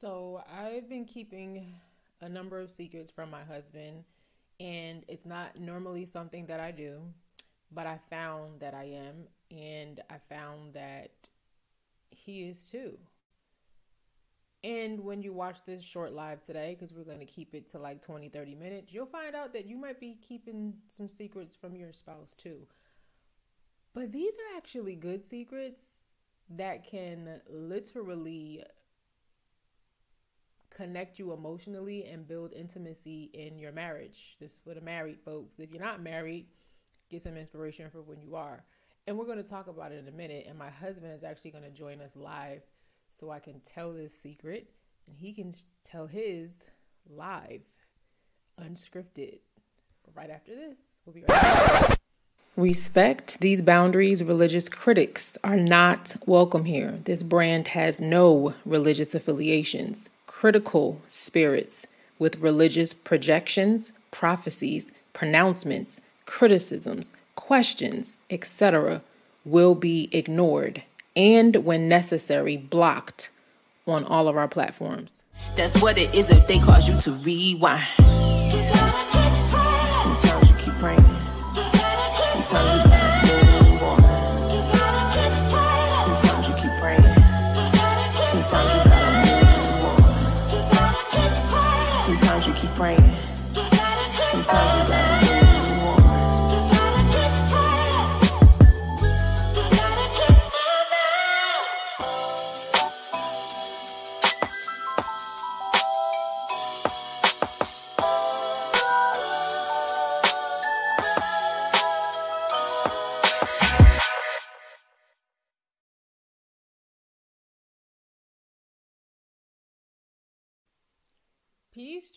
So, I've been keeping a number of secrets from my husband, and it's not normally something that I do, but I found that I am, and I found that he is too. And when you watch this short live today, because we're going to keep it to like 20, 30 minutes, you'll find out that you might be keeping some secrets from your spouse too. But these are actually good secrets that can literally connect you emotionally and build intimacy in your marriage. This is for the married folks. If you're not married, get some inspiration for when you are. And we're going to talk about it in a minute. And my husband is actually going to join us live so I can tell this secret and he can tell his live, unscripted. Right after this, we'll be right back. Respect these boundaries. Religious critics are not welcome here. This brand has no religious affiliations critical spirits with religious projections, prophecies, pronouncements, criticisms, questions, etc., will be ignored and, when necessary, blocked on all of our platforms. That's what it is if they cause you to rewind. Sometimes you keep praying.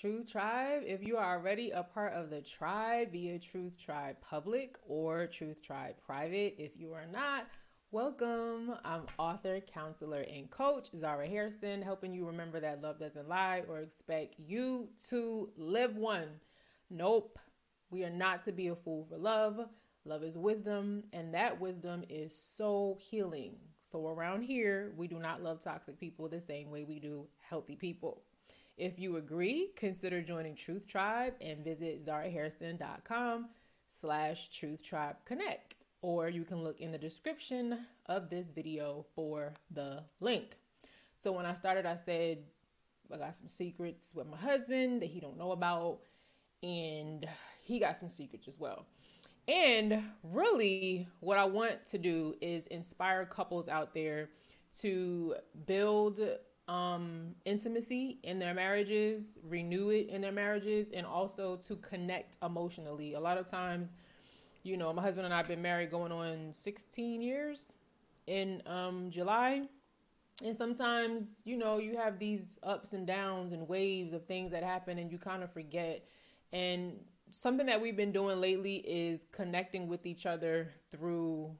Truth Tribe. If you are already a part of the tribe, be a Truth Tribe public or Truth Tribe private. If you are not, welcome. I'm author, counselor, and coach Zara Hairston, helping you remember that love doesn't lie or expect you to live one. Nope, we are not to be a fool for love. Love is wisdom, and that wisdom is so healing. So, around here, we do not love toxic people the same way we do healthy people. If you agree, consider joining Truth Tribe and visit zarahairston.com slash Truth Tribe Connect. Or you can look in the description of this video for the link. So when I started, I said I got some secrets with my husband that he don't know about, and he got some secrets as well. And really, what I want to do is inspire couples out there to build um, intimacy in their marriages, renew it in their marriages, and also to connect emotionally. A lot of times, you know, my husband and I have been married going on 16 years in um, July. And sometimes, you know, you have these ups and downs and waves of things that happen and you kind of forget. And something that we've been doing lately is connecting with each other through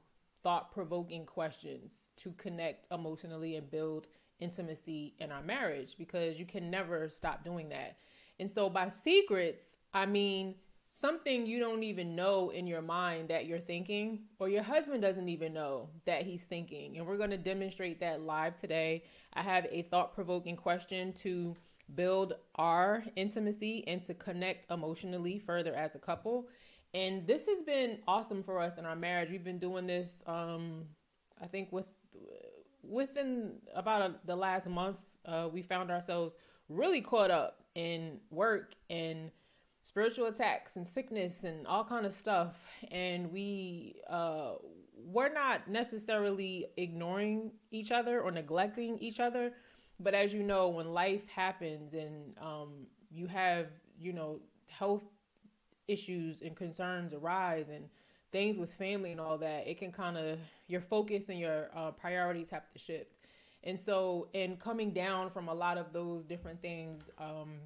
thought provoking questions to connect emotionally and build intimacy in our marriage because you can never stop doing that. And so by secrets, I mean something you don't even know in your mind that you're thinking, or your husband doesn't even know that he's thinking. And we're going to demonstrate that live today. I have a thought provoking question to build our intimacy and to connect emotionally further as a couple. And this has been awesome for us in our marriage. We've been doing this, um, I think, with within about a, the last month, uh, we found ourselves really caught up in work and spiritual attacks and sickness and all kind of stuff. And we uh we're not necessarily ignoring each other or neglecting each other. But as you know when life happens and um you have you know health issues and concerns arise and things with family and all that, it can kind of your focus and your uh, priorities have to shift. And so, in coming down from a lot of those different things, um,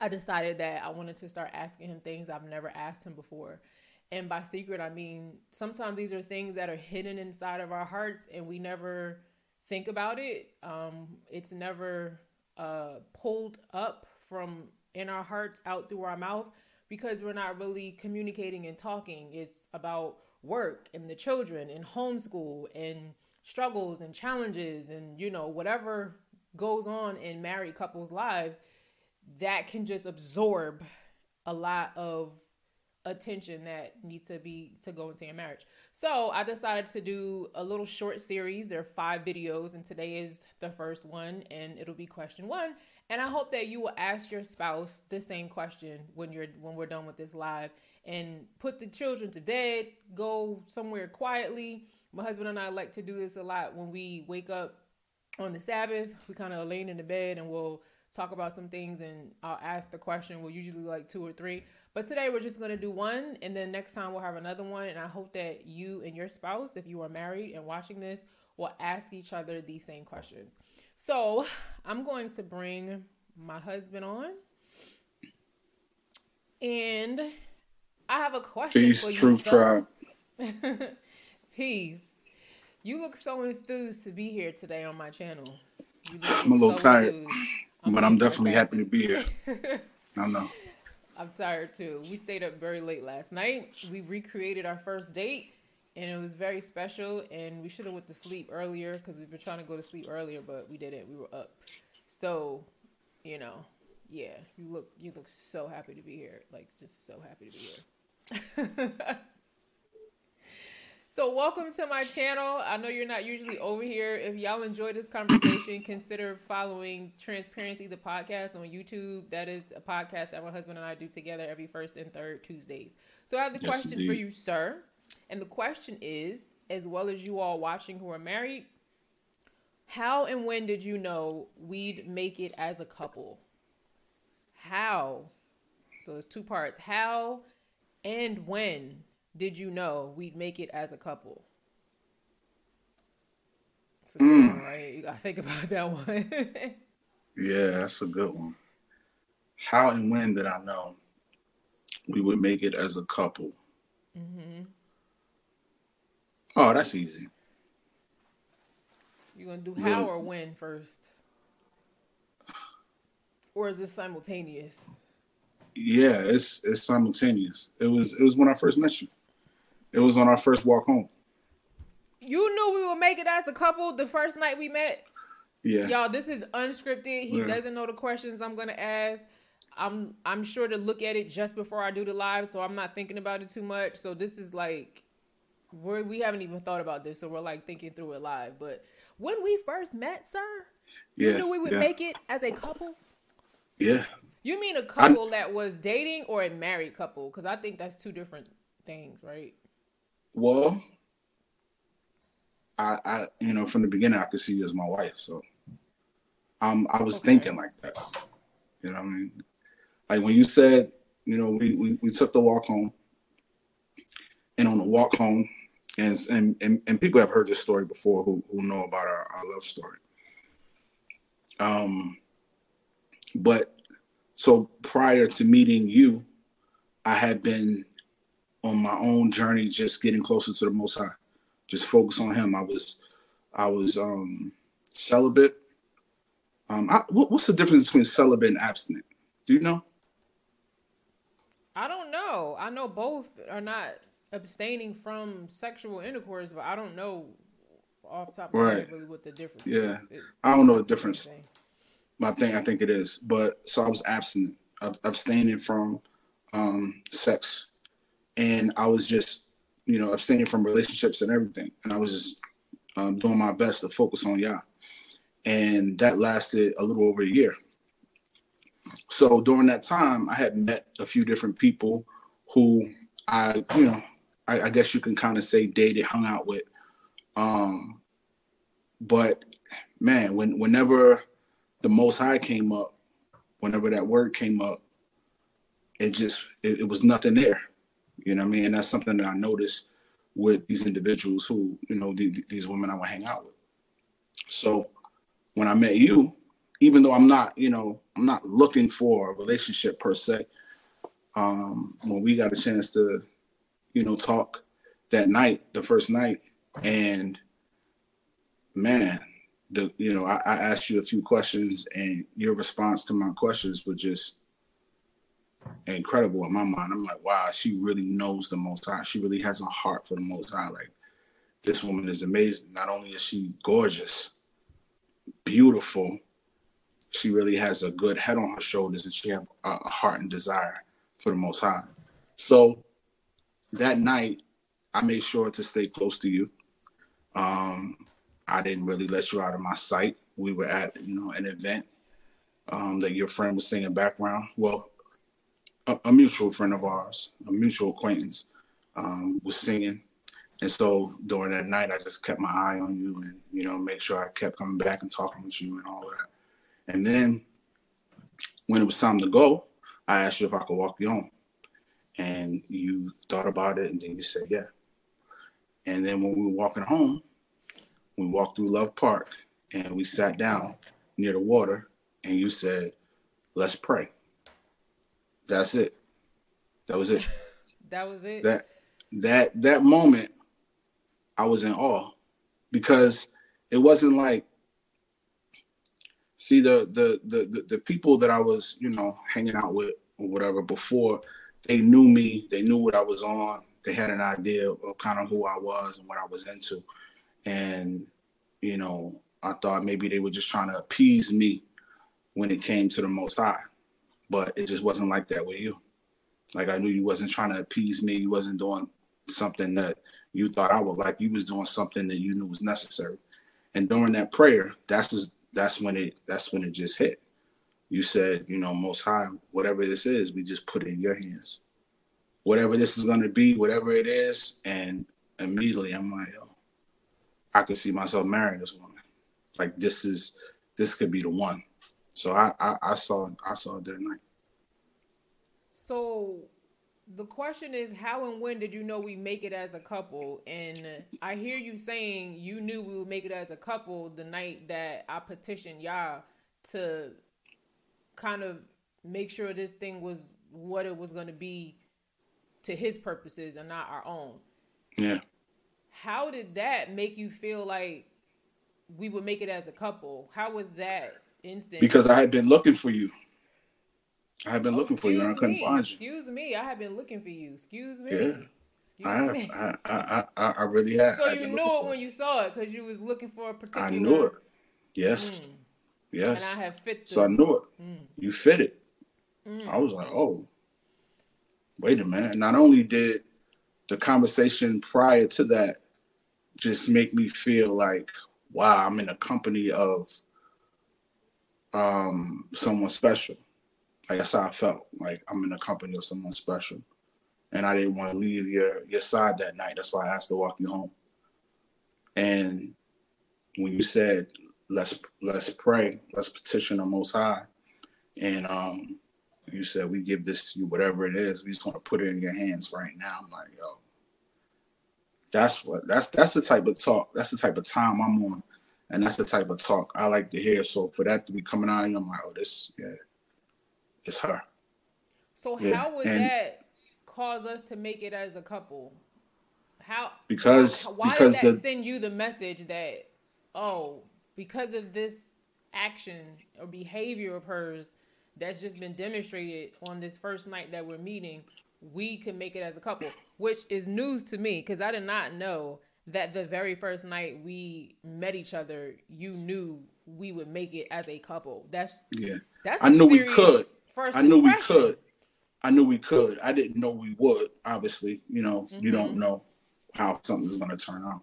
I decided that I wanted to start asking him things I've never asked him before. And by secret, I mean sometimes these are things that are hidden inside of our hearts and we never think about it. Um, it's never uh, pulled up from in our hearts out through our mouth because we're not really communicating and talking. It's about work and the children and homeschool and struggles and challenges and you know whatever goes on in married couples' lives, that can just absorb a lot of attention that needs to be to go into your marriage. So I decided to do a little short series. There are five videos, and today is the first one, and it'll be question one. And I hope that you will ask your spouse the same question when you're when we're done with this live, and put the children to bed. Go somewhere quietly. My husband and I like to do this a lot when we wake up on the Sabbath. We kind of laying in the bed and we'll talk about some things, and I'll ask the question. We'll usually like two or three but today we're just going to do one, and then next time we'll have another one. And I hope that you and your spouse, if you are married and watching this, will ask each other these same questions. So I'm going to bring my husband on. And I have a question Peace, for you. Truth. Tribe. Peace. You look so enthused to be here today on my channel. I'm a little so tired, enthused. but I'm definitely happy to be here. I know. I'm tired too. We stayed up very late last night. We recreated our first date, and it was very special. And we should have went to sleep earlier because we've been trying to go to sleep earlier, but we didn't. We were up. So, you know, yeah. You look you look so happy to be here. Like just so happy to be here. So, welcome to my channel. I know you're not usually over here. If y'all enjoy this conversation, consider following Transparency the podcast on YouTube. That is a podcast that my husband and I do together every first and third Tuesdays. So, I have the Yes, question for you, sir. And the question is, as well as you all watching who are married, how and when did you know we'd make it as a couple? How? So it's two parts. How and when did you know we'd make it as a couple? It's a Mm. one, right? You gotta think about that one. Yeah, that's a good one. How and when did I know we would make it as a couple? Mm-hmm. Oh, that's easy. You gonna do how or when first? Or is this simultaneous? Yeah, it's it's simultaneous. It was it was when I first met you. It was on our first walk home. You knew we would make it as a couple the first night we met? Yeah. Y'all, this is unscripted. He Yeah. doesn't know the questions I'm gonna ask. I'm I'm sure to look at it just before I do the live, so I'm not thinking about it too much. So this is like we're we haven't even thought about this, so we're like thinking through it live. But when we first met, sir, you Yeah. knew we would yeah. make it as a couple. Yeah. You mean a couple that was dating or a married couple? Because I think that's two different things, right? Well, I I you know from the beginning I could see you as my wife, so um I was Okay. thinking like that. You know what I mean? Like when you said, you know, we we, we took the walk home, and on the walk home, and and and, and people have heard this story before who who know about our, our love story. Um, but so prior to meeting you, I had been on my own journey, just getting closer to the Most High, just focus on Him. I was, I was um celibate. Um, I, what, what's the difference between celibate and abstinent? Do you know? I don't know. I know both are not abstaining from sexual intercourse, but I don't know off the top of Right. really what the difference Yeah. is. It- I don't know the difference. I think I think it is. But so I was abstinent, ab- abstaining from um, sex, and I was just, you know, abstaining from relationships and everything, and I was just um, doing my best to focus on Yah, and that lasted a little over a year. So during that time, I had met a few different people who I, you know, I, I guess you can kind of say dated, hung out with. Um, but man, when whenever the Most High came up, whenever that word came up, it just it, it was nothing there. You know what I mean? And that's something that I noticed with these individuals who, you know, the, these women I would hang out with. So when I met you, even though I'm not, you know, I'm not looking for a relationship per se, um, when we got a chance to, you know, talk that night, the first night, and man, the you know, I, I asked you a few questions and your response to my questions were just incredible in my mind. I'm like, wow, she really knows the most high. She really has a heart for the most high. Like this woman is amazing. Not only is she gorgeous, beautiful, she really has a good head on her shoulders and she have a, heart and desire for the Most High. So that night, I made sure to stay close to you. Um, I didn't really let you out of my sight. We were at you know an event um, that your friend was singing background. Well, a, a, mutual friend of ours, a mutual acquaintance, um, was singing, and so during that night, I just kept my eye on you and you know make sure I kept coming back and talking with you and all that. And then when it was time to go, I asked you if I could walk you home, and you thought about it, and then you said yeah. And then when we were walking home, we walked through Love Park and we sat down near the water and you said, let's pray. That's it. That was it. that was it. That that that moment I was in awe because it wasn't like see the the the the, the people that I was, you know, hanging out with or whatever before they knew me, they knew what I was on, they had an idea of kind of who I was and what I was into. And, you know, I thought maybe they were just trying to appease me when it came to the most high. But it just wasn't like that with you. Like I knew you wasn't trying to appease me. You wasn't doing something that you thought I would like. You was doing something that you knew was necessary. And during that prayer, that's just that's when it that's when it just hit. You said, you know, most high, whatever this is, we just put it in your hands whatever this is going to be, whatever it is. And immediately I'm like, yo, I could see myself marrying this woman. Like this is, this could be the one. So I, I, I saw, I saw it that night. So the question is how and when did you know we make it as a couple and i hear you saying you knew we would make it as a couple the night that i petitioned y'all to kind of make sure this thing was what it was going to be to his purposes and not our own. Yeah. How did that make you feel like we would make it as a couple? How was that instant? Because I had been looking for you. I had been oh, looking for you and I couldn't me. find you. Excuse me, I have been looking for you. Excuse me. Yeah. Excuse I have. Me. I, I, I, I really have. So you knew it when you saw it because you was looking for a particular. I knew it. Yes. Mm. Yes. And I have fit. The... So I knew it. Mm. You fit it. Mm. I was like, oh, wait a minute. Not only did the conversation prior to that just make me feel like, wow, I'm in a company of um, someone special. Like that's how I felt. Like I'm in a company of someone special. And I didn't want to leave your your side that night. That's why I asked to walk you home. And when you said let's let's pray, let's petition the most high. And um you said we give this you whatever it is. We just want to put it in your hands right now. I'm like, yo, that's what that's that's the type of talk. That's the type of time I'm on, and that's the type of talk I like to hear. So for that to be coming out, I'm like, oh, this yeah, it's her. So yeah. how would and, that cause us to make it as a couple? How because why because did that the, send you the message that oh because of this action or behavior of hers that's just been demonstrated on this first night that we're meeting, we can make it as a couple, which is news to me because I did not know that the very first night we met each other, you knew we would make it as a couple. That's yeah. That's I knew we could. First I knew we could. I knew we could. I didn't know we would. Obviously, you know, mm-hmm. you don't mm-hmm. know how something's going to turn out,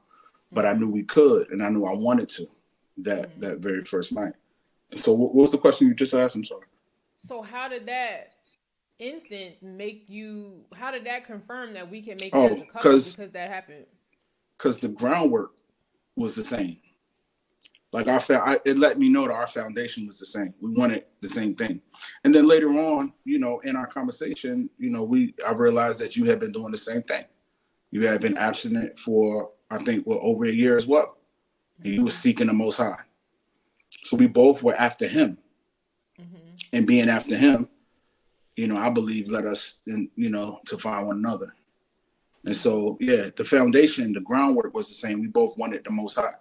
but mm-hmm. I knew we could, and I knew I wanted to. That mm-hmm. that very first night. And so, what was the question you just asked? I'm sorry. So how did that instance make you? How did that confirm that we can make oh, it as a couple because that happened? Because the groundwork was the same. Like our, fa- it let me know that our foundation was the same. We wanted the same thing, and then later on, you know, in our conversation, you know, we I realized that you had been doing the same thing. You had been abstinent for I think well over a year as well, and you were seeking the Most High. So we both were after Him mm-hmm. and being after him, you know, I believe led us in, you know, to find one another. And so, yeah, the foundation, the groundwork was the same. We both wanted the most high.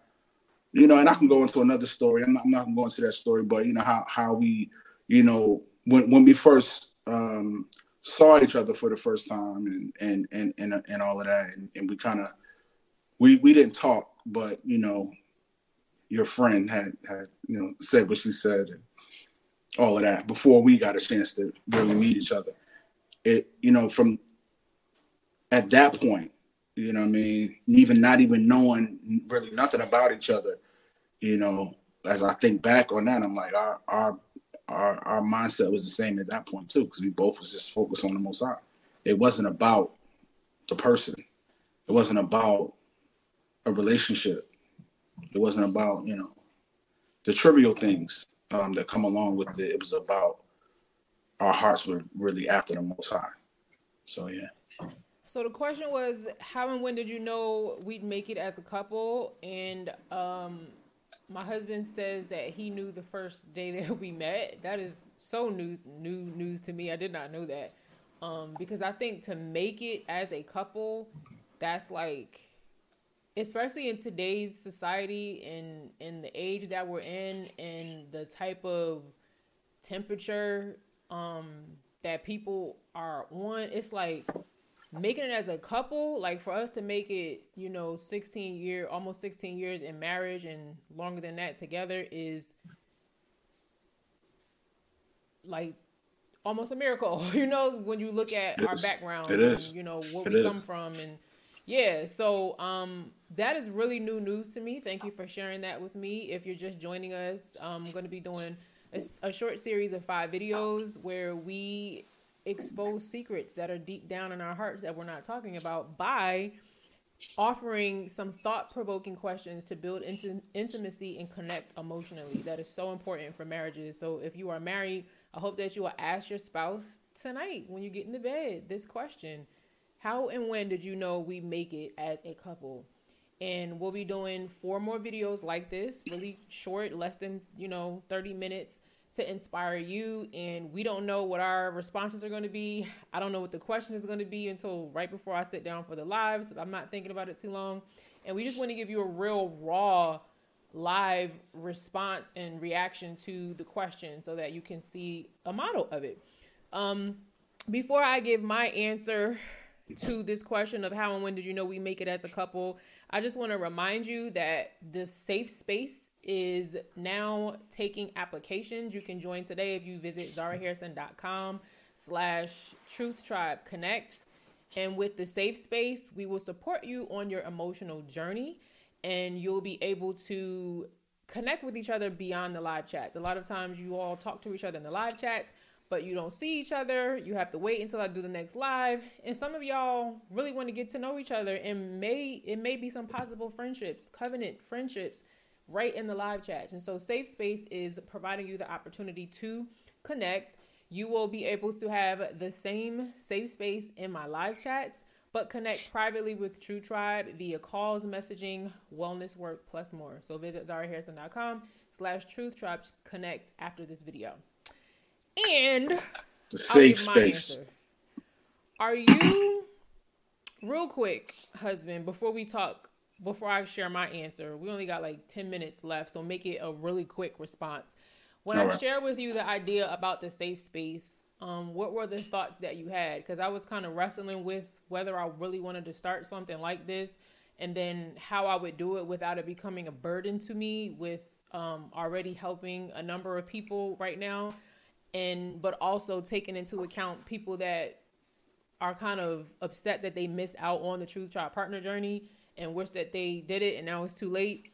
You know, and I can go into another story. I'm not, I'm not gonna go into that story, but you know how how we, you know, when when we first um, saw each other for the first time and and and and, and all of that, and, and we kind of we we didn't talk, but you know, your friend had had you know said what she said, and all of that before we got a chance to really meet each other. It, you know, from at that point, you know what I mean, even not even knowing really nothing about each other, you know, as I think back on that, I'm like, our our our, our mindset was the same at that point too, because we both was just focused on the most high. It wasn't about the person. It wasn't about a relationship. It wasn't about, you know, the trivial things um, that come along with it. It was about our hearts were really after the most high. So yeah. So the question was, how and when did you know we'd make it as a couple? And um, my husband says that he knew the first day that we met. That is so new new news to me. I did not know that. Um, because I think to make it as a couple, that's like especially in today's society and in the age that we're in and the type of temperature um that people are on, it's like making it as a couple, like for us to make it, you know, 16 year, almost 16 years in marriage and longer than that together is like almost a miracle. You know, when you look at it our is. background, it is. And, you know, where we is. come from and yeah, so um that is really new news to me. Thank you for sharing that with me. If you're just joining us, I'm going to be doing a, a short series of five videos where we expose secrets that are deep down in our hearts that we're not talking about by offering some thought-provoking questions to build into intimacy and connect emotionally. That is so important for marriages. So if you are married i hope that you will ask your spouse tonight when you get into bed this question. How and when did you know we make it as a couple? And we'll be doing four more videos like this really short less than you know 30 minutes to inspire you. And we don't know what our responses are going to be. I don't know what the question is going to be until right before I sit down for the live. So I'm not thinking about it too long. And we just want to give you a real raw live response and reaction to the question so that you can see a model of it. Um, before I give my answer to this question of how and when did you know we make it as a couple, I just want to remind you that the safe space is now taking applications. You can join today if you visit zarahairston.com slash truth tribe connect. And with the safe space, we will support you on your emotional journey and you'll be able to connect with each other beyond the live chats. A lot of times you all talk to each other in the live chats, but you don't see each other. You have to wait until I do the next live. And some of y'all really want to get to know each other and may it may be some possible friendships, covenant friendships right in the live chat. And so Safe Space is providing you the opportunity to connect. You will be able to have the same safe space in my live chats, but connect privately with Truth Tribe via calls, messaging, wellness work, plus more. So visit zarahairston.com slash truth tribe connect after this video. And the safe space. Answer. Are you real quick, husband, before we talk before I share my answer, we only got like 10 minutes left, so make it a really quick response. When All I right. share with you the idea about the safe space, um, what were the thoughts that you had? Because I was kind of wrestling with whether I really wanted to start something like this and then how I would do it without it becoming a burden to me with um, already helping a number of people right now and but also taking into account people that are kind of upset that they missed out on the truth tribe partner journey and wish that they did it and now it's too late.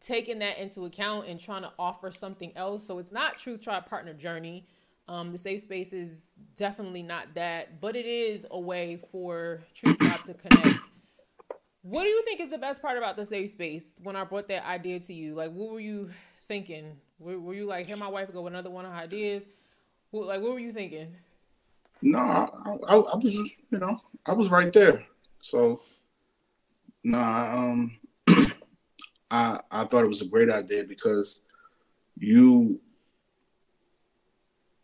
Taking that into account and trying to offer something else. So it's not truth tribe partner journey. Um, the safe space is definitely not that but it is a way for truth tribe to connect. What do you think is the best part about the safe space? When i brought that idea to you like what were you thinking? Were, were you like here my wife go with another one of her ideas what, like what were you thinking? No I, I, I was you know i was right there. So no, um, I I thought it was a great idea because you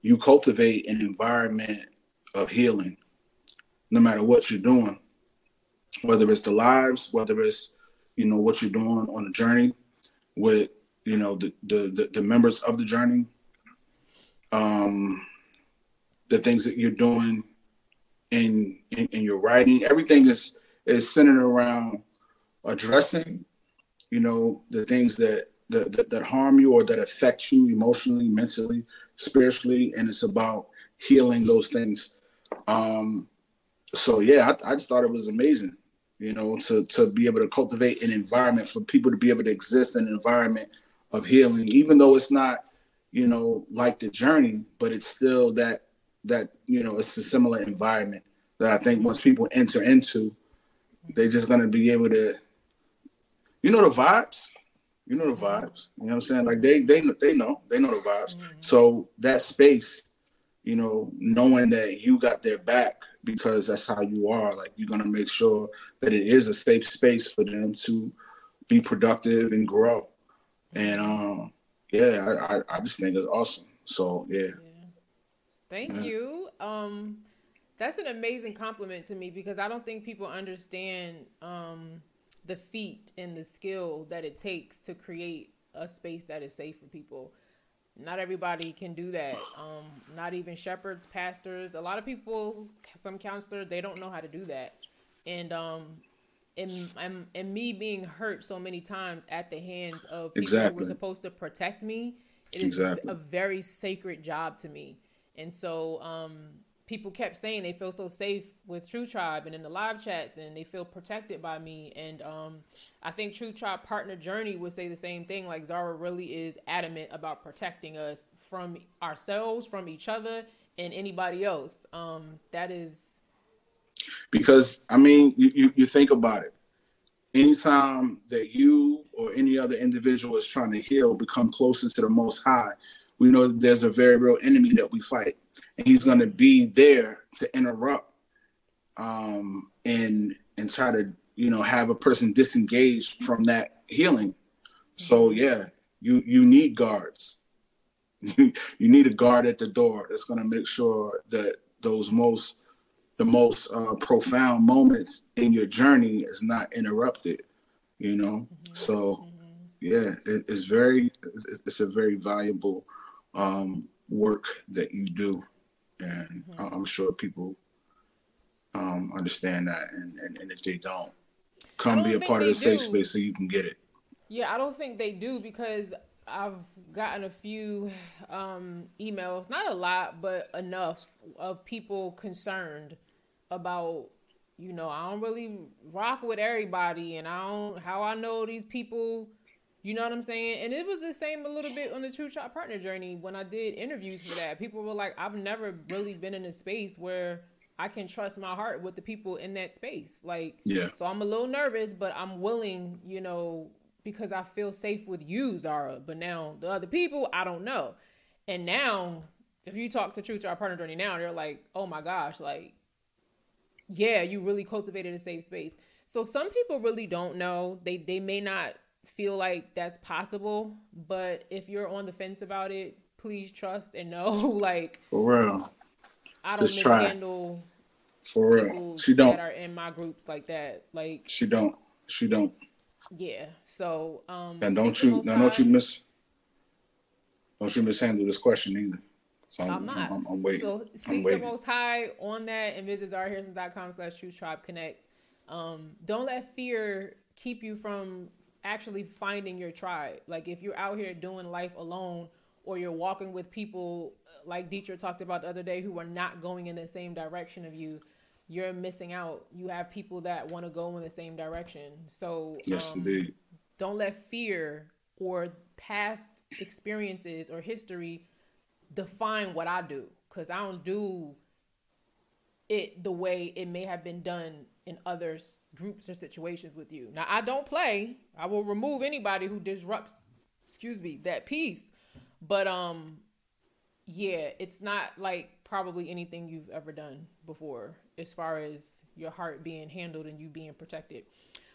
you cultivate an environment of healing, no matter what you're doing, whether it's the lives, whether it's you know what you're doing on the journey with you know the the the, the members of the journey, um, the things that you're doing in, in in your writing, everything is is centered around addressing, you know, the things that that, that, that harm you or that affect you emotionally, mentally, spiritually, and it's about healing those things. Um, so yeah, I, I just thought it was amazing, you know, to to be able to cultivate an environment for people to be able to exist in an environment of healing, even though it's not, you know, like the journey, but it's still that that you know it's a similar environment that I think once people enter into, they're just gonna be able to, you know, the vibes. You know the vibes. You know what I'm saying? Like they they they know they know the vibes. Mm-hmm. So that space, you know, knowing that you got their back because that's how you are. Like you're gonna make sure that it is a safe space for them to be productive and grow. And um, yeah, I I, I just think it's awesome. So yeah. yeah. Thank yeah. you. Um, that's an amazing compliment to me because I don't think people understand um the feat and the skill that it takes to create a space that is safe for people. Not everybody can do that. Um, not even shepherds, pastors. A lot of people, some counselors, they don't know how to do that. And um, and, and, and me being hurt so many times at the hands of people exactly. who were supposed to protect me, it is exactly. a very sacred job to me. And so um, people kept saying they feel so safe with Truth Tribe and in the live chats and they feel protected by me. And um, I think Truth Tribe partner Journey would say the same thing. Like Zara really is adamant about protecting us from ourselves, from each other, and anybody else. Um, that is because I mean, you, you, you think about it. Anytime that you or any other individual is trying to heal, become closer to the Most High, we know that there's a very real enemy that we fight and he's going to be there to interrupt um, and and try to you know have a person disengaged from that healing. So yeah, you you need guards. you need a guard at the door that's going to make sure that those most the most uh, profound moments in your journey is not interrupted. You know, mm-hmm. so yeah, it, it's very it's, it's, a very valuable um, work that you do and mm-hmm. I'm sure people um, understand that. And, and, and, if they don't, come don't be a part of the safe space so you can get it. Yeah, I don't think they do because I've gotten a few um, emails, not a lot, but enough of people concerned about, you know, I don't really rock with everybody, and I don't how I know these people you know what I'm saying? And it was the same a little bit on the Truth Tribe Partner journey when I did interviews for that. People were like, I've never really been in a space where I can trust my heart with the people in that space. Like, yeah. So I'm a little nervous, but I'm willing, you know, because I feel safe with you, Zara. But now the other people, I don't know. And now, if you talk to Truth Tribe Partner journey now, they're like, oh my gosh, like, yeah, you really cultivated a safe space. So some people really don't know. They they may not feel like that's possible. But if you're on the fence about it, please trust and know, like for real. I don't Just mishandle for real. She don't that are in my groups like that. Like she don't. She don't. Yeah. So um. And don't you now? Don't you miss? Don't you mishandle this question either. So I'm, I'm not. I'm, I'm, waiting. So seek the most high on that and visit zarahairston.com slash truth tribe connect. Um, don't let fear keep you from actually finding your tribe. Like if you're out here doing life alone or you're walking with people uh, like Dietrich talked about the other day who are not going in the same direction of you, you're missing out. You have people that want to go in the same direction. So yes, um, indeed. Don't let fear or past experiences or history define what I do because I don't do it the way it may have been done in other groups or situations with you. Now, I don't play. I will remove anybody who disrupts, excuse me, that piece. But um, yeah, it's not like probably anything you've ever done before as far as your heart being handled and you being protected.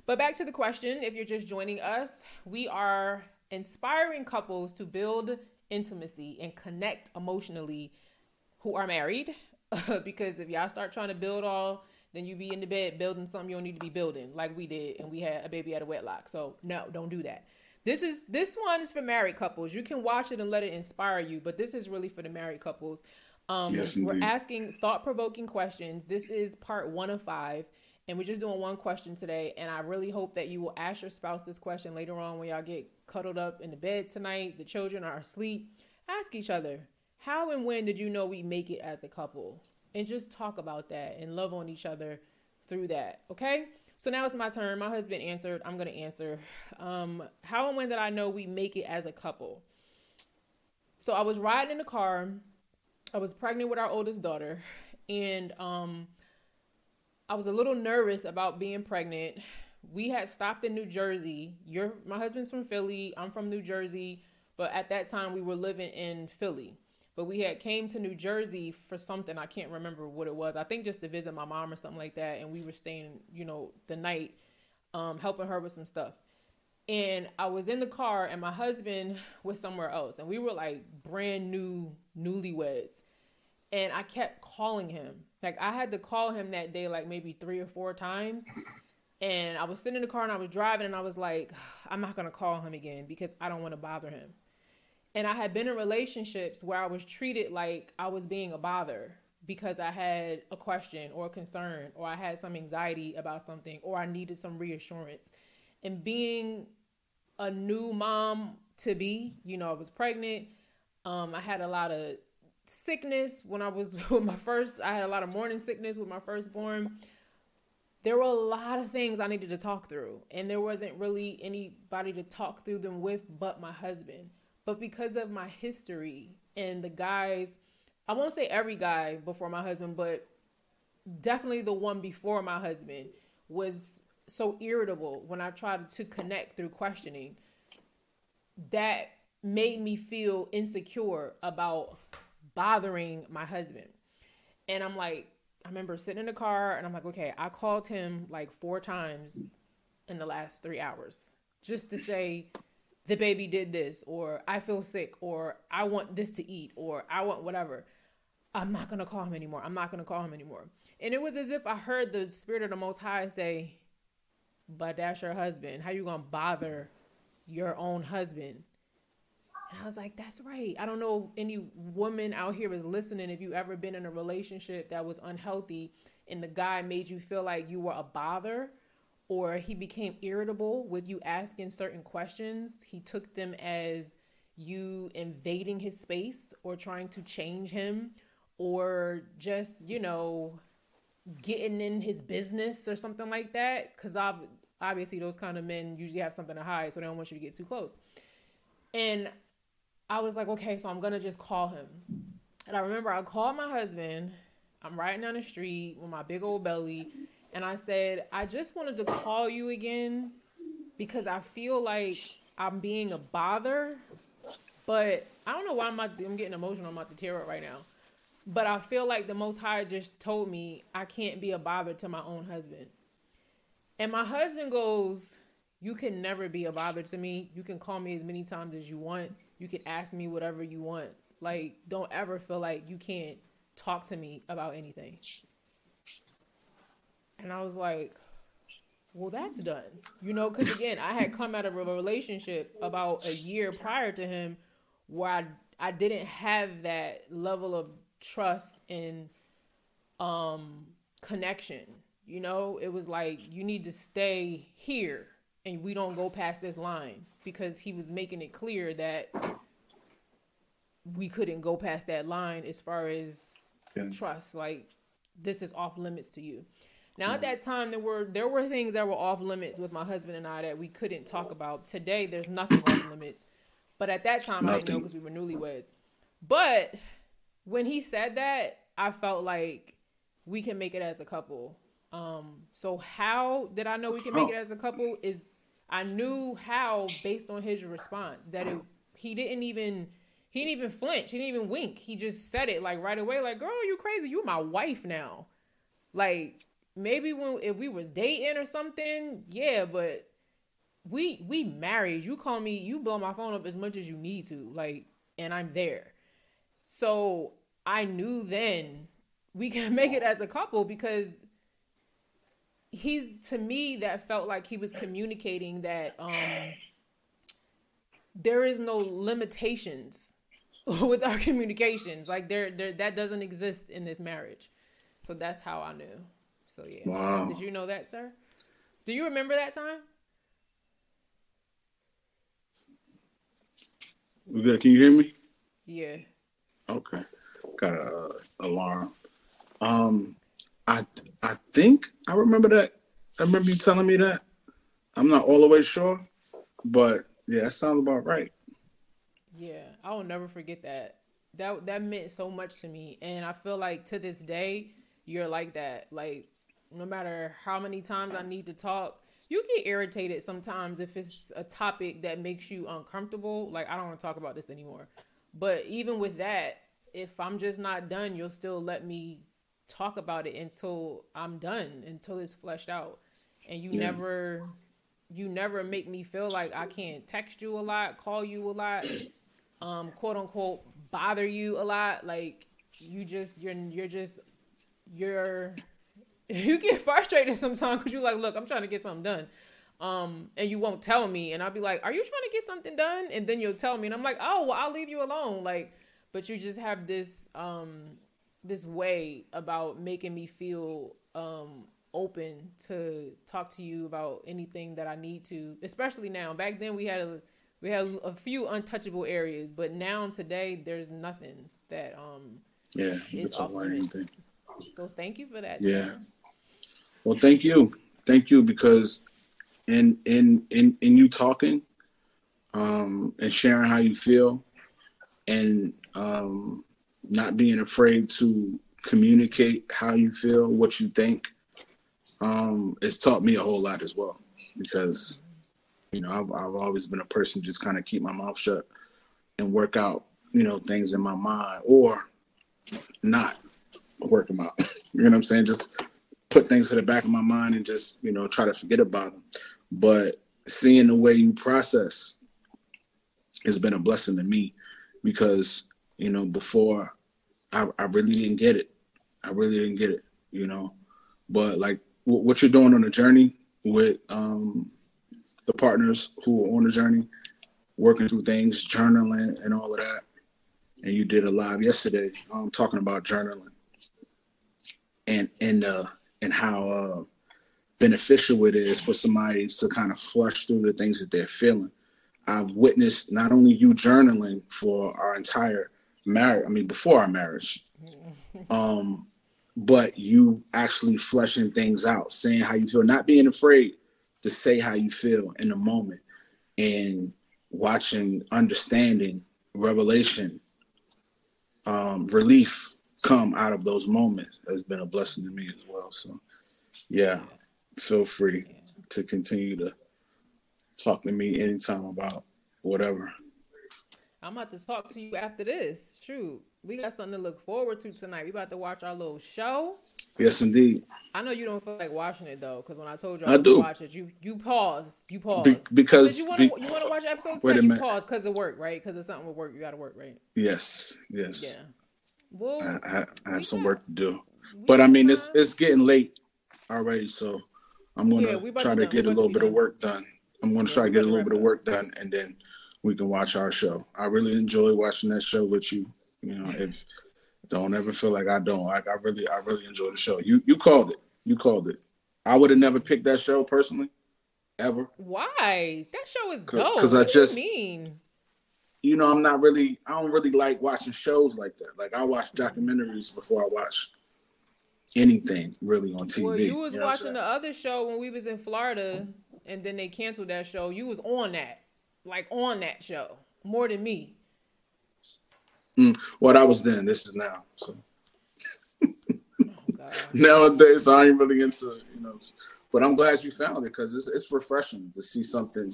But back to the question, if you're just joining us, we are inspiring couples to build intimacy and connect emotionally who are married because if y'all start trying to build all then you be in the bed building something you don't need to be building, like we did, and we had a baby at a wedlock. So no, don't do that. This is this one is for married couples. You can watch it and let it inspire you, but this is really for the married couples. Um, yes, we're asking thought provoking questions. This is part one of five, And we're just doing one question today. And I really hope that you will ask your spouse this question later on when y'all get cuddled up in the bed tonight. The children are asleep. Ask each other, how and when did you know we make it as a couple? And just talk about that and love on each other through that. Okay? So now it's my turn. My husband answered. I'm going to answer. Um, how and when did I know we make it as a couple? So I was riding in the car. I was pregnant with our oldest daughter. And um, I was a little nervous about being pregnant. We had stopped in New Jersey. Your my husband's from Philly. I'm from New Jersey, but at that time we were living in Philly. But we had came to New Jersey for something I can't remember what it was. I think just to visit my mom or something like that. And we were staying, you know, the night, um, helping her with some stuff. And I was in the car, and my husband was somewhere else, and we were like brand new newlyweds. And I kept calling him like I had to call him that day like maybe three or four times. And I was sitting in the car and I was driving and I was like, I'm not gonna call him again because I don't want to bother him. And I had been in relationships where I was treated like I was being a bother because I had a question or a concern or I had some anxiety about something or I needed some reassurance. And being a new mom to be, you know, I was pregnant. Um, I had a lot of sickness when I was with my first, I had a lot of morning sickness with my firstborn. There were a lot of things I needed to talk through, and there wasn't really anybody to talk through them with but my husband. But because of my history and the guys, I won't say every guy before my husband, but definitely the one before my husband was so irritable when I tried to connect through questioning that made me feel insecure about bothering my husband. And I'm like, I remember sitting in the car and I'm like, okay, I called him like four times in the last three hours just to say the baby did this, or I feel sick, or I want this to eat, or I want whatever. I'm not gonna call him anymore. I'm not gonna call him anymore. And it was as if I heard the spirit of the Most High say, "But that's your husband. How you gonna bother your own husband?" And I was like, that's right. I don't know if any woman out here is listening. If you ever been in a relationship that was unhealthy and the guy made you feel like you were a bother or he became irritable with you asking certain questions, he took them as you invading his space or trying to change him or just, you know, getting in his business or something like that. Because obviously, those kind of men usually have something to hide, so they don't want you to get too close. And I was like, okay, so I'm gonna just call him. And I remember I called my husband. I'm riding down the street with my big old belly, and I said, I just wanted to call you again because I feel like I'm being a bother, but I don't know why I'm, I'm getting emotional. I'm about to tear up right now. But I feel like the Most High just told me I can't be a bother to my own husband. And my husband goes, You can never be a bother to me. You can call me as many times as you want. You can ask me whatever you want. Like, don't ever feel like you can't talk to me about anything. And I was like, well, that's done. You know, because again, I had come out of a relationship about a year prior to him where I, I didn't have that level of trust and um, connection. You know, it was like, you need to stay here and we don't go past this line because he was making it clear that we couldn't go past that line as far as yeah. trust like this is off limits to you now mm-hmm. at that time there were there were things that were off limits with my husband and I that we couldn't talk about today there's nothing off limits but at that time nothing. I didn't know because we were newlyweds but when he said that I felt like we can make it as a couple um, so how did I know we can make it as a couple? Is I knew how based on his response that it, he didn't even he didn't even flinch. He didn't even wink. He just said it like right away, like, "Girl, you crazy? You my wife now." Like maybe when if we was dating or something, yeah, but we we married. You call me, you blow my phone up as much as you need to, like, and I'm there. So I knew then we can make it as a couple because he's to me that felt like he was communicating that um there is no limitations with our communications like there there that doesn't exist in this marriage so that's how i knew So yeah. Wow. Did you know that, sir? Do you remember that time? We good? Can you hear me? Yeah. Okay. Got a uh, alarm. Um, I I think I remember that. I remember you telling me that. I'm not all the way sure, but yeah, that sounds about right. Yeah, I will never forget that. That that meant so much to me, and I feel like to this day you're like that. Like no matter how many times I need to talk, you get irritated sometimes if it's a topic that makes you uncomfortable. Like I don't want to talk about this anymore. But even with that, if I'm just not done, you'll still let me talk about it until I'm done, until it's fleshed out. And you never you never make me feel like I can't text you a lot, call you a lot, um, quote unquote, bother you a lot. Like you just you're you're just you're you get frustrated sometimes because you're like, look, I'm trying to get something done. Um, and you won't tell me, and I'll be like, "Are you trying to get something done?" And then you'll tell me, and I'm like, "Oh, well, I'll leave you alone." Like, but you just have this um this way about making me feel um open to talk to you about anything that I need to, especially now. Back then we had a we had a few untouchable areas, but now today there's nothing that um Yeah, we can is talk off about limits. anything. So thank you for that. Yeah. Well, thank you, thank you, because in in in in you talking, um, and sharing how you feel, and um, not being afraid to communicate how you feel, what you think, um, it's taught me a whole lot as well. Because you know, I've I've always been a person just kind of keep my mouth shut and work out, you know, things in my mind or not work them out. you know what I'm saying? Just put things to the back of my mind and just you know try to forget about them but seeing the way you process has been a blessing to me because you know before i, I really didn't get it i really didn't get it you know but like w- what you're doing on the journey with um the partners who are on the journey working through things journaling and all of that and you did a live yesterday um talking about journaling and and uh and how uh, beneficial it is for somebody to kind of flush through the things that they're feeling. I've witnessed not only you journaling for our entire marriage, I mean, before our marriage, um, but you actually fleshing things out, saying how you feel, not being afraid to say how you feel in the moment, and watching, understanding, revelation, um, relief come out of those moments has been a blessing to me as well. So, yeah, feel free to continue to talk to me anytime about whatever. I'm about to talk to you after this. True. We got something to look forward to tonight. We about to watch our little show. Yes, indeed. I know you don't feel like watching it though, because when I told you I I, do. watch it, you you paused. You pause Be- because you want be- to you want to watch episodes? Wait a tonight? You minute. pause because of work, right? Because it's something with work. You got to work, right? yes, yes. Yeah. I, I, I have some got- work to do, but I mean, it's it's getting late already, so I'm gonna about try to to get a little bit of work done. I'm gonna Yeah, try to get a little bit of work done, and then we can watch our show. I really enjoy watching that show with you. You know, if don't ever feel like I don't, like I really, I really enjoy the show. You you called it. You called it. I would have never picked that show personally, ever. Why? That show is dope. 'cause I just- mean? You know, I'm not really, I don't really like watching shows like that. Like I watch documentaries before I watch anything really on TV. Well, you was know watching the other show when we was in Florida, and then they canceled that show. You was on that, like on that show, more than me. saying? Well, that was then. This is now. So Oh nowadays, I ain't really into, you know. But I'm glad you found it because it's, it's refreshing to see something,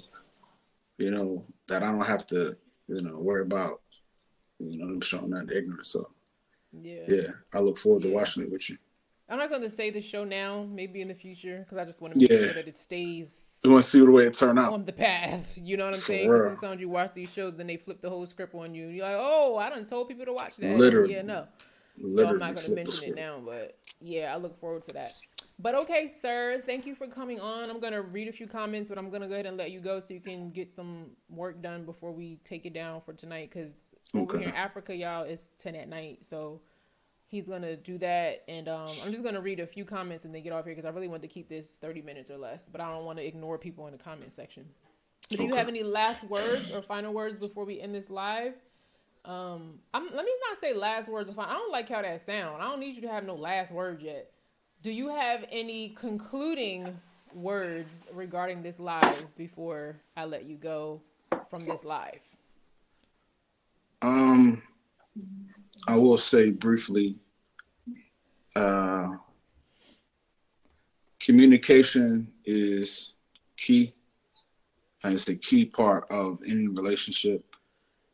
you know, that I don't have to, you know, worry about. You know, I'm showing that ignorance. So Yeah. yeah, I look forward to watching it with you. I'm not going to say the show now. Maybe in the future, because I just want to make Yeah. sure that it stays You want to see the way it turned out? on the path. You know what I'm For saying? sometimes you watch these shows, then they flip the whole script on you. You're like, oh, I done told people to watch that. Literally. Yeah, no. So Literally, I'm not going to mention it now, but yeah, I look forward to that. But okay, sir, thank you for coming on. I'm to read a few comments, but I'm to go ahead and let you go so you can get some work done before we take it down for tonight. Because over here in Africa, y'all, it's 10 at night. So he's gonna do that, and um, I'm just gonna read a few comments and then get off here because I really want to keep this 30 minutes or less, but I don't want to ignore people in the comment section. But do you have any last words or final words before we end this live? Um, I'm, let me not say last words or final. I don't like how that sound. I don't need you to have no last words yet. Do you have any concluding words regarding this live before I let you go from this live? Um, I will say briefly, uh, communication is key. And it's a key part of any relationship.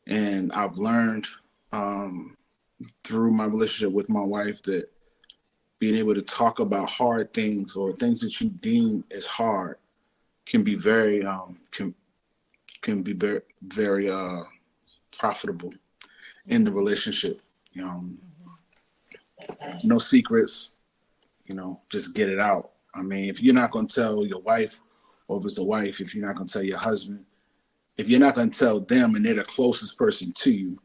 And I've learned um, through my relationship with my wife that being able to talk about hard things or things that you deem as hard can be very um, can can be very very uh, profitable in the relationship. you um, no secrets, you know, just get it out. I mean, if you're not to tell your wife, or if it's a wife, if you're not to tell your husband, if you're not to tell them and they're the closest person to you,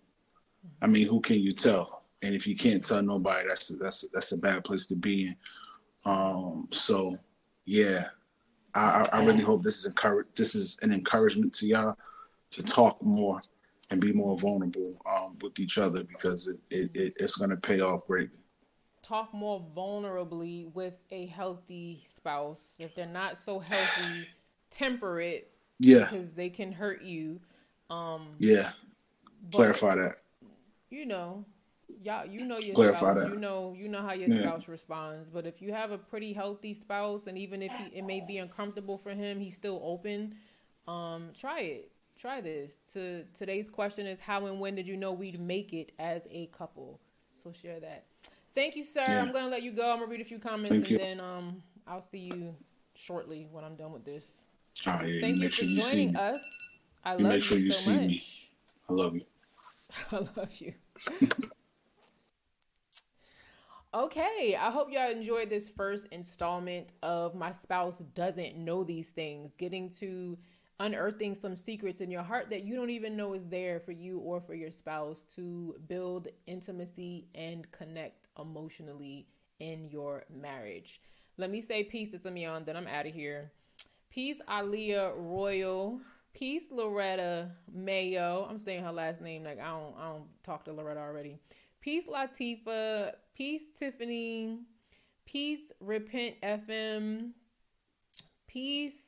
I mean, who can you tell? And if you can't tell nobody, that's that's that's a bad place to be in. Um, so, yeah, I, I really hope this is encourage this is an encouragement to y'all to talk more and be more vulnerable um, with each other because it, it, it it's going to pay off greatly. Talk more vulnerably with a healthy spouse. If they're not so healthy, temper it Yeah, because they can hurt you. Um, yeah. but, Clarify that. You know, y'all, you know your Clarify spouse. that. You know, you know how your Yeah. spouse responds. But if you have a pretty healthy spouse, and even if he, it may be uncomfortable for him, he's still open. Um, try it. Try this. To today's question is how and when did you know we'd make it as a couple? So share that. Thank you, sir. Yeah. I'm gonna let you go. I'm gonna read a few comments Thank and you. then um I'll see you shortly when I'm done with this. All right, Thank you for sure you see joining me. us. I You love make sure you you so see much. me. I love you. I love you. okay, I hope y'all enjoyed this first installment of My Spouse Doesn't Know These Things, getting to unearthing some secrets in your heart that you don't even know is there for you or for your spouse to build intimacy and connect emotionally in your marriage. Let me say peace to some then I'm out of here. Peace, Aliyah Royal. Peace, Loretta Mayo. I'm saying her last name like I don't I don't talk to Loretta already. Peace, Latifa. Peace, Tiffany. Peace, Repent FM. Peace,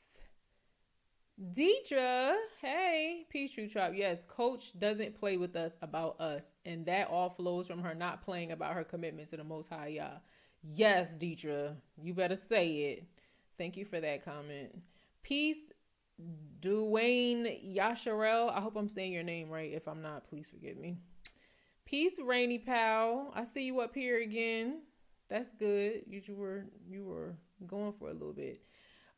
Deidre. Hey, Peace True Trap. Yes, Coach doesn't play with us about us, and that all flows from her not playing about her commitment to the Most High Yah. Yes, Deidre, you better say it. Thank you for that comment. Peace, Dwayne Yasharel. I hope I'm saying your name right. If I'm not, please forgive me. Peace, Rainy Pal. I see you up here again. That's good. You you were you were going for a little bit.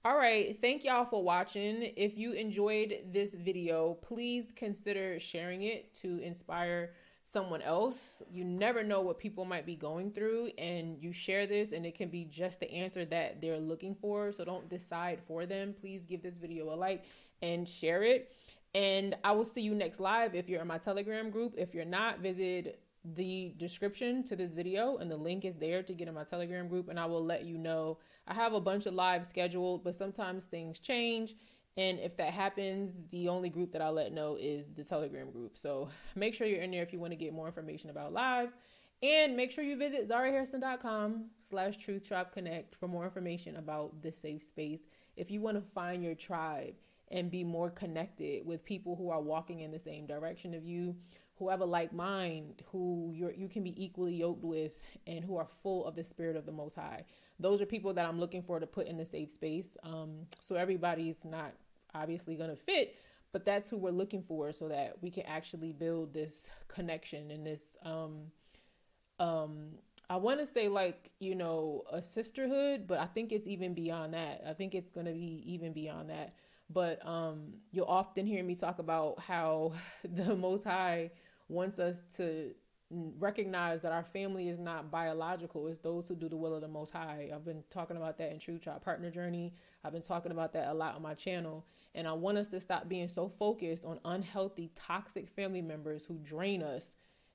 All right, thank y'all for watching. If you enjoyed this video, please consider sharing it to inspire someone else. You never know what people might be going through, and you share this, and it can be just the answer that they're looking for. So don't decide for them. Please give this video a like and share it. And I will see you next live if you're in my Telegram group. If you're not, visit the description to this video, and the link is there to get in my Telegram group, and I will let you know. I have a bunch of live scheduled, but sometimes things change. And if that happens, the only group that I'll let know is the Telegram group. So make sure you're in there if you want to get more information about lives. And make sure you visit zarahairston.com slash truth tribe connect for more information about this safe space. If you want to find your tribe and be more connected with people who are walking in the same direction of you, who have a like mind, who you're, you can be equally yoked with, and who are full of the spirit of the Most High. Those are people that I'm looking for to put in the safe space. Um, so everybody's not obviously going to fit, but that's who we're looking for so that we can actually build this connection and this um um I want to say like, you know, a sisterhood, but I think it's even beyond that. I think it's going to be even beyond that. But um you'll often hear me talk about how the most high wants us to recognize that our family is not biological. It's those who do the will of the most high. I've been talking about that in truth tribe partner journey. I've been talking about that a lot on my channel. And i want us to stop being so focused on unhealthy toxic family members who drain us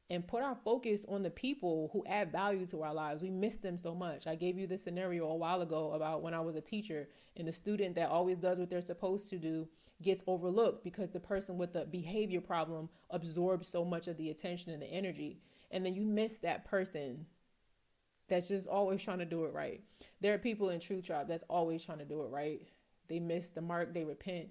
and put our focus on the people who add value to our lives. We miss them so much. I gave you this scenario a while ago about when I was a teacher and the student that always does what they're supposed to do gets overlooked because the person with the behavior problem absorbs so much of the attention and the energy. And then you miss that person that's just always trying to do it right. There are people in Truth Tribe that's always trying to do it right. They miss the mark, they repent,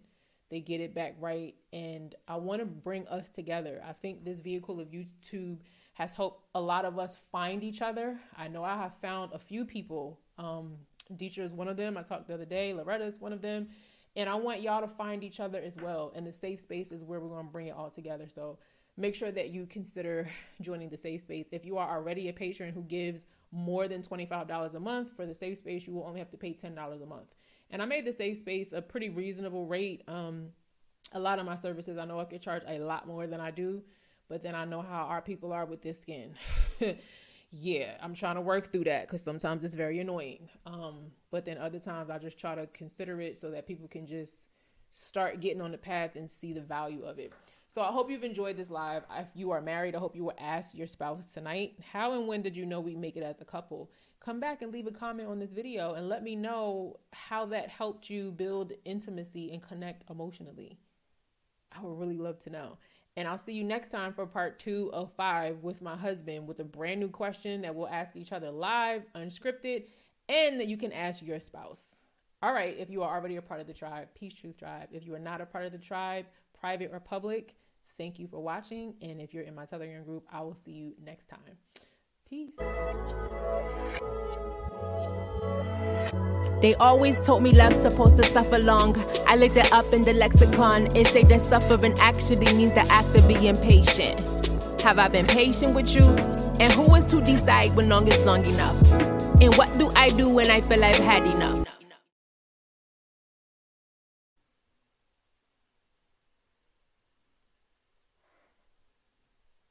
they get it back right. And I want to bring us together. I think this vehicle of YouTube has helped a lot of us find each other. I know I have found a few people. Um, Deetra is one of them. I talked the other day. Loretta is one of them. And I want y'all to find each other as well. And the safe space is where we're going to bring it all together. So make sure that you consider joining the safe space. If you are already a patron who gives more than $25 a month for the safe space, you will only have to pay $10 a month. And I made the safe space a pretty reasonable rate. Um, a lot of my services, I know I could charge a lot more than I do, but then I know how our people are with this skin. yeah, I'm trying to work through that because sometimes it's very annoying. Um, but then other times I just try to consider it so that people can just start getting on the path and see the value of it. So I hope you've enjoyed this live. If you are married, I hope you will ask your spouse tonight, how and when did you know we make it as a couple? Come back and leave a comment on this video and let me know how that helped you build intimacy and connect emotionally. I would really love to know. And I'll see you next time for part two of five with my husband with a brand new question that we'll ask each other live, unscripted, and that you can ask your spouse. All right, if you are already a part of the tribe, Peace Truth Tribe. If you are not a part of the tribe, private or public, thank you for watching. And if you're in my Telegram group, I will see you next time. Peace. They always told me love's supposed to suffer long. I looked it up in the lexicon. It say that suffering actually means the act of being patient. Have I been patient with you? And who is to decide when long is long enough? And what do I do when I feel I've had enough?